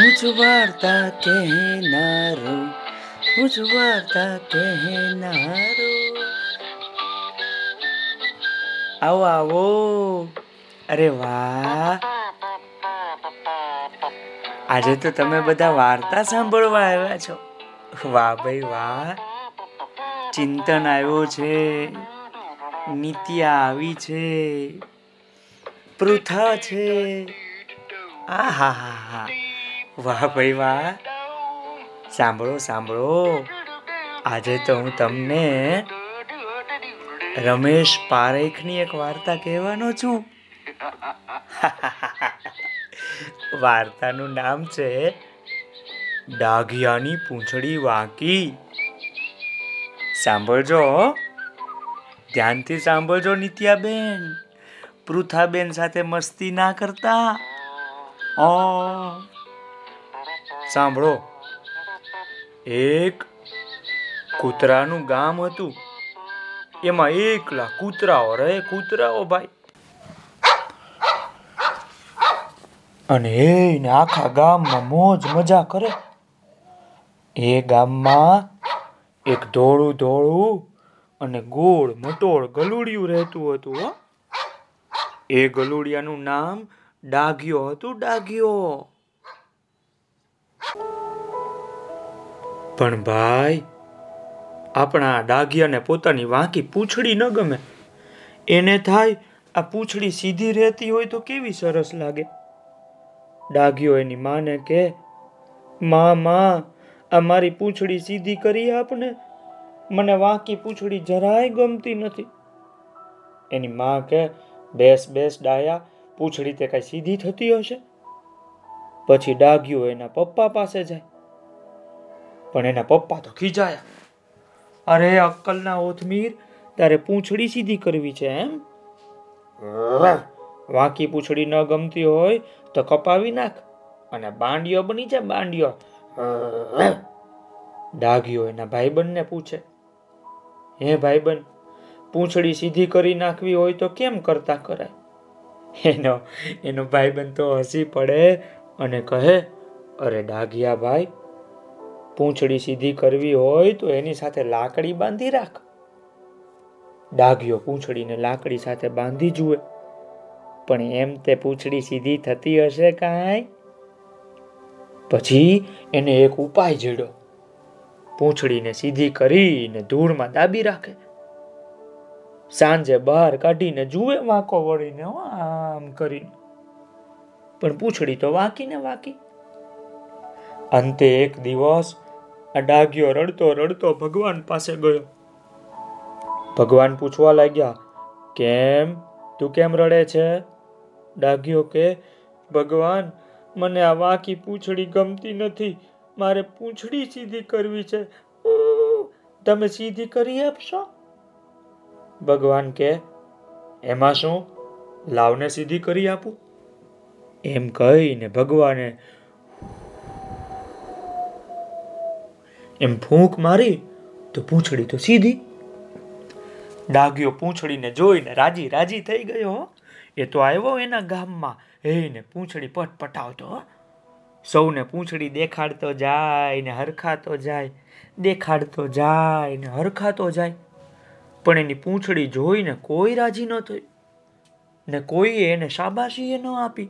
હું છું વાર્તા કહેનારો હું છું વાર્તા કહેનારો આવો આવો અરે વાહ આજે તો તમે બધા વાર્તા સાંભળવા આવ્યા છો। વાહ ભાઈ, વાહ। ચિંતન આવ્યો છે। નિત્યા આવી છે। પૃથા છે। આ હા હા હા વાહ ભાઈ વાહ. સાંભળો સાંભળો. આજે તો હું તમને રમેશ પારેખની એક વાર્તા કહેવાનો છું. વાર્તાનું નામ છે, ડાઘિયાની પૂંછડી વાંકી. સાંભળજો ધ્યાનથી સાંભળજો, નિત્યાબેન. પૃથાબેન સાથે મસ્તી ના કરતા. ઓ સાંભળો. એક કૂતરાનું ગામ હતું. એમાં એકલા કૂતરાઓ રહે, કૂતરાઓ ભાઈ. અને એને આખા ગામમાં મોજ મજા કરે. એ ગામમાં એક ધોળું ધોળું અને ગોળ મટોળ ગલુડિયું રહેતું હતું, હો. એ ગલુડિયાનું નામ ડાઘ્યો હતું, ડાઘ્યો. પણ ભાઈ, આપણા ડાઘિયાને પોતાની વાંકી પૂંછડી ન ગમે. એને થાય આ પૂંછડી સીધી રહેતી હોય તો કેવી સરસ લાગે? ડાઘિયો એની માને કે, માં માં, આ મારી પૂંછડી સીધી કરી આપને. મને વાંકી પૂંછડી જરાય ગમતી નથી. એની માં કે, બેસ બેસ, ડાયા, પૂંછડી તે કઈ સીધી થતી હશે? પછી ડાગ્યો એના પપ્પા પાસે જાય. પણ એના પપ્પા તો ખીજાયા. અરે અક્કલના ઓથમીર તારે પૂંછડી સીધી કરવી છે એમ? વાંકી પૂંછડી ન ગમતી હોય તો કપાવી નાખ અને બાંડિયો બની જાય બાંડિયો. ડાગ્યો એના ભાઈબંધને પૂછે. હે ભાઈબંધ પૂંછડી સીધી કરી નાખવી હોય તો કેમ કરતા કરાય? એનો એનો ભાઈબંધ તો હસી પડે. અને કહે, અરે ડાઘિયા ભાઈ પૂંછડી સીધી કરવી હોય તો એની સાથે લાકડી બાંધી રાખ. ડાઘિયો પૂંછડીને લાકડી સાથે બાંધી જુએ. પણ એમ તે પૂંછડી સીધી થતી હશે કાંઈ? પછી એને એક ઉપાય જેડો. પૂંછડીને સીધી કરીને ધૂળમાં દાબી રાખે. સાંજે બહાર કાઢીને જુએ વાંકો વળીને આમ કરીને. પણ પૂંછડી તો વાંકીને વાંકી. અંતે એક દિવસ આ ડાઘ્યો રડતો રડતો ભગવાન પાસે ગયો. ભગવાન પૂછવા લાગ્યા, કેમ? તું કેમ રડે છે? ડાઘ્યો કે, ભગવાન, મને આ વાંકી પૂંછડી ગમતી નથી. મારે પૂંછડી સીધી કરવી છે. તમે સીધી કરી આપશો? ભગવાન કે, એમાં શું? લાવને સીધી કરી આપું. એમ કહીને ભગવાને એમ ફૂંક મારી તો પૂંછડી તો સીધી. ડાગ્યો પૂંછડીને જોઈને રાજી રાજી થઈ ગયો એ તો આવ્યો એના ગામમાં. હેને પૂંછડી પટ પટાવતો સૌને પૂંછડી દેખાડતો જાય ને હરખાતો જાય. દેખાડતો જાય ને હરખાતો જાય. પણ એની પૂંછડી જોઈને કોઈ રાજી ન થયું ને કોઈએ એને શાબાશી ન આપી.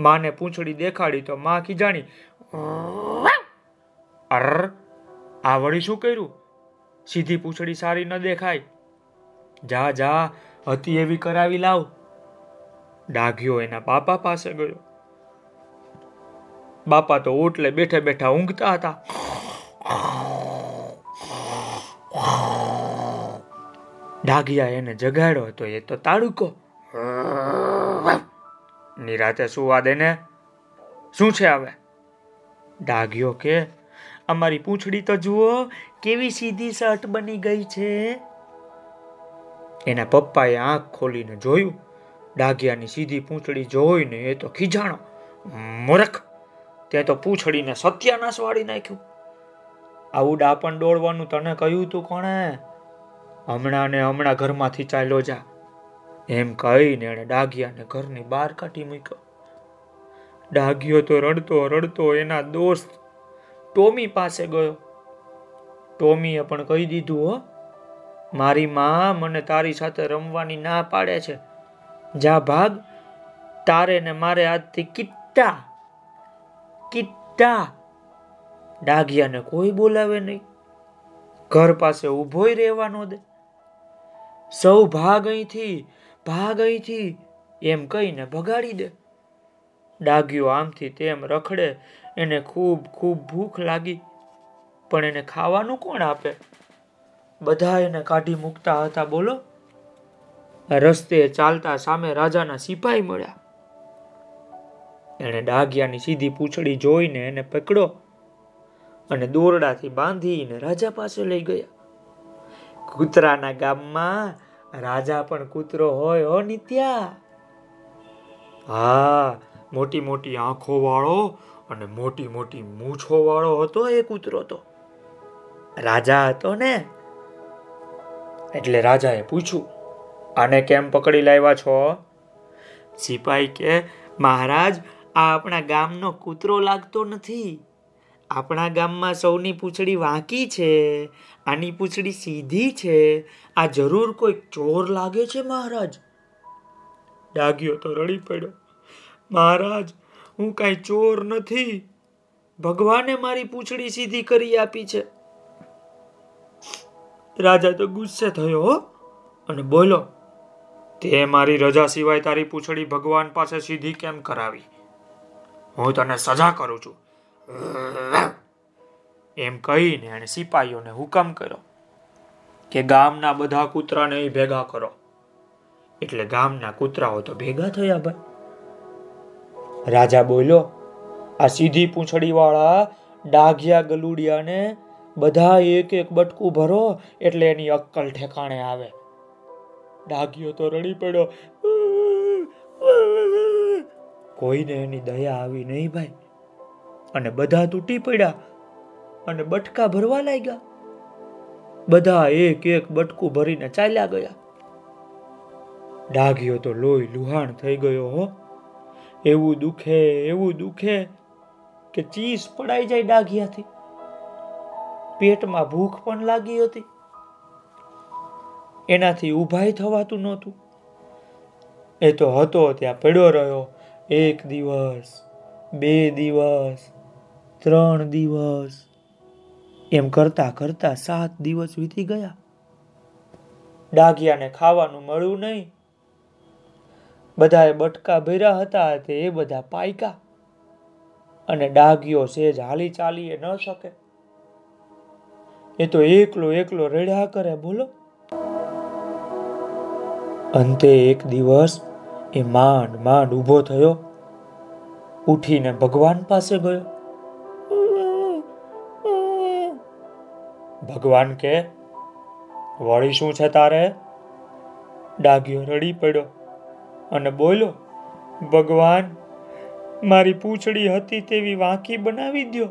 માને પૂંછડી દેખાડી તો માં જાણી, અર, આ વળી શું કર્યું? સીધી પૂંછડી સારી ન દેખાય. જા જા, હતી એવી કરાવી લાવ. ડાઘ્યો એના બાપા પાસે ગયો. બાપા તો ઓટલે બેઠા બેઠા ઊંઘતા હતા. ડાઘિયા એને જગાડ્યો તો એ તો તાળુકો નિરાતે સુવા દે ને? શું છે હવે? ડાઘ્યો કે, અમારી પૂંછડી તો જુઓ, કેવી સીધી શર્ટ બની ગઈ છે. એના પપ્પાએ આંખ ખોલીને જોયું. ડાઘિયાની સીધી પૂંછડી જોઈને એ તો ખીજાણો. મૂરખ. તે તો પૂંછડીને સત્યાનાશ વાળી નાખ્યું. આવું ડાપણ દોડવાનું તને કહ્યું તું કોણે? હમણાં ને હમણાં ઘરમાંથી ચાલ્યો જા. એમ કહીને એણે ડાઘિયાને ઘરની બહાર કાઢી મૂક્યો. ડાઘિયો તો રડતો રડતો એના દોસ્ત ટોમી પાસે ગયો. ટોમીએ પણ કહી દીધું, હો, મારી માં મને તારી સાથે રમવાની ના પાડે છે. જા ભાગ, તારે ને મારે આજથી કિટ્ટા કિટ્ટા. ડાઘિયાને કોઈ બોલાવે નહીં. ઘર પાસે ઊભોય રહેવાનો દે. સૌ ભાગ અહીંથી ભાગ અહીંથી એમ કહીને ભગાડી દે. ડાગ્યો આમથી તેમ રખડે, એને ખૂબ ખૂબ ભૂખ લાગી. પણ એને ખાવાનું કોણ આપે? બધા એને કાઢી મૂકતા હતા, બોલો. રસ્તે ચાલતા સામે રાજાના સિપાહી મળ્યા. એણે ડાઘિયાની સીધી પૂંછડી જોઈને એને પકડો અને દોરડાથી બાંધીને રાજા પાસે લઈ ગયા. કૂતરાના ગામમાં રાજા પણ કૂતરો હોય હો નિત્યા. હા, મોટી મોટી આંખો વાળો અને મોટી મોટી મૂછો વાળો હતો એ કૂતરો તો. રાજા હતો ને? એટલે રાજાએ પૂછ્યું, આને કેમ પકડી લાવ્યા છો? સિપાઈ કે, મહારાજ, આ આપણા ગામનો કૂતરો લાગતો નથી. આપણા ગામમાં સૌની પૂંછડી વાંકી છે, આની પૂંછડી સીધી છે. આ જરૂર કોઈ ચોર લાગે છે, મહારાજ? ડાગ્યો તો રડી પડ્યો. મહારાજ, હું કાંઈ ચોર નથી. ભગવાને મારી પૂંછડી સીધી કરી આપી છે. રાજા તો ગુસ્સે થયો અને બોલો તે મારી રજા સિવાય તારી પૂંછડી ભગવાન પાસે સીધી કેમ કરાવી? હું તને સજા કરું છું. એમ કહીને એણે સિપાહીઓને હુકમ કર્યો કે ગામના બધા કૂતરાને ભેગા કરો. એટલે ગામના કૂતરાઓ તો ભેગા થયા ભાઈ. રાજા બોલ્યો, આ સીધી પૂંછડી વાળા ડાઘિયા ગલુડિયાને બધા એક એક બટકું ભરો એટલે એની અક્કલ ઠેકાણે આવે. ડાઘિયો તો રડી પડ્યો કોઈને એની દયા આવી નહીં ભાઈ. અને બધા તૂટી પડ્યા અને બટકા ભરવા લાગ્યા. બધા એક એક બટકું ભરીને ચાલ્યા ગયા. ડાઘ્યો તો લોહી લુહાણ થઈ ગયો હો. એવું દુખે એવું દુખે કે ચીસ પડાઈ જાય ડાઘિયાથી. પેટમાં ભૂખ પણ લાગી હતી. એનાથી ઊભાઈ થવાતું નહોતું. એ તો હતો, ત્યાં પડ્યો રહ્યો એક દિવસ, બે દિવસ. ત્રણ દિવસ. એમ કરતા કરતા સાત દિવસ વીતી ગયા. ડાઘિયાને ખાવાનું મળ્યું નહીં. બધાએ બટકા ભર્યા હતા તે એ બધા પાયકા. અને ડાઘિયો સેજ હાલી ચાલી ન શકે. એ તો એકલો એકલો રેડ્યા કરે, બોલો. અંતે એક દિવસ એ માંડ માંડ ઊભો થયો. ઉઠીને ભગવાન પાસે ગયો. ભગવાન કે, વળી શું છે તારે? ડાઘ્યો રડી પડ્યો અને બોલ્યો, ભગવાન, મારી પૂંછડી હતી તેવી વાંકી બનાવી દો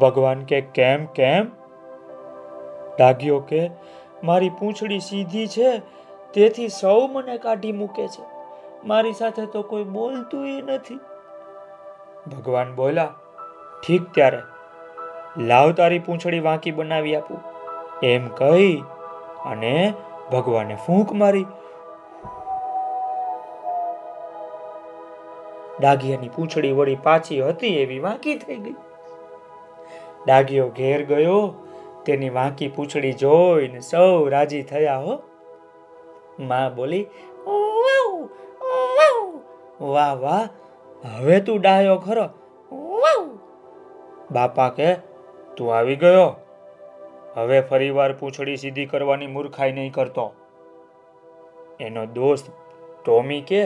ભગવાન કે, કેમ કેમ? ડાઘ્યો કે, મારી પૂંછડી સીધી છે, તેથી સૌ મને કાઢી મૂકે છે. મારી સાથે તો કોઈ બોલતું નથી. ભગવાન બોલા ઠીક ત્યારે. લાવ તારી પૂંછડી વાંકી બનાવી આપું. એમ કહી અને ભગવાને ફૂંક મારી. ડાઘિયાની પૂંછડી વળી પાછી હતી એવી વાંકી થઈ ગઈ. ડાઘિયો ઘેર ગયો, તેની વાંકી પૂંછડી જોઈને સૌ રાજી થયા હો. માં બોલી વાહ વાહ, હવે તું ડાયો ખરો. બાપા કે તું આવી ગયો? હવે ફરીવાર પૂંછડી સીધી કરવાની મૂર્ખાઈ નહીં કરતો. એનો દોસ્ત ટોમી કે,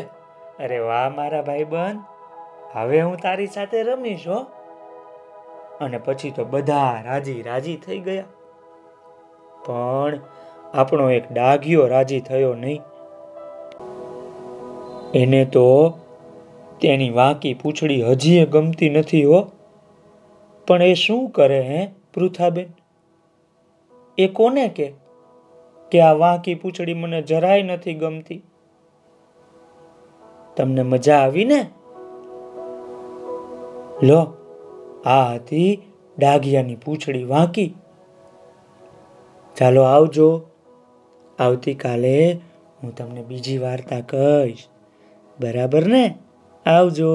અરે વાહ મારા ભાઈબંધ, હવે હું તારી સાથે રમીશ હો. અને પછી તો બધા રાજી રાજી થઈ ગયા. પણ આપણો એક ડાઘિયો રાજી થયો નહીં. એને તો તેની વાંકી પૂંછડી હજીએ ગમતી નથી હો. પણ એ શું કરે હે, પૃથાબેન? એ કોને કે? કે આ વાંકી પૂંછડી મને જરાય નથી ગમતી. તમને મજા આવી ને લો, આ હતી ડાઘિયાની પૂંછડી વાંકી. ચાલો આવજો. આવતીકાલે હું તમને બીજી વાર્તા કહીશ. બરાબર ને? આવજો.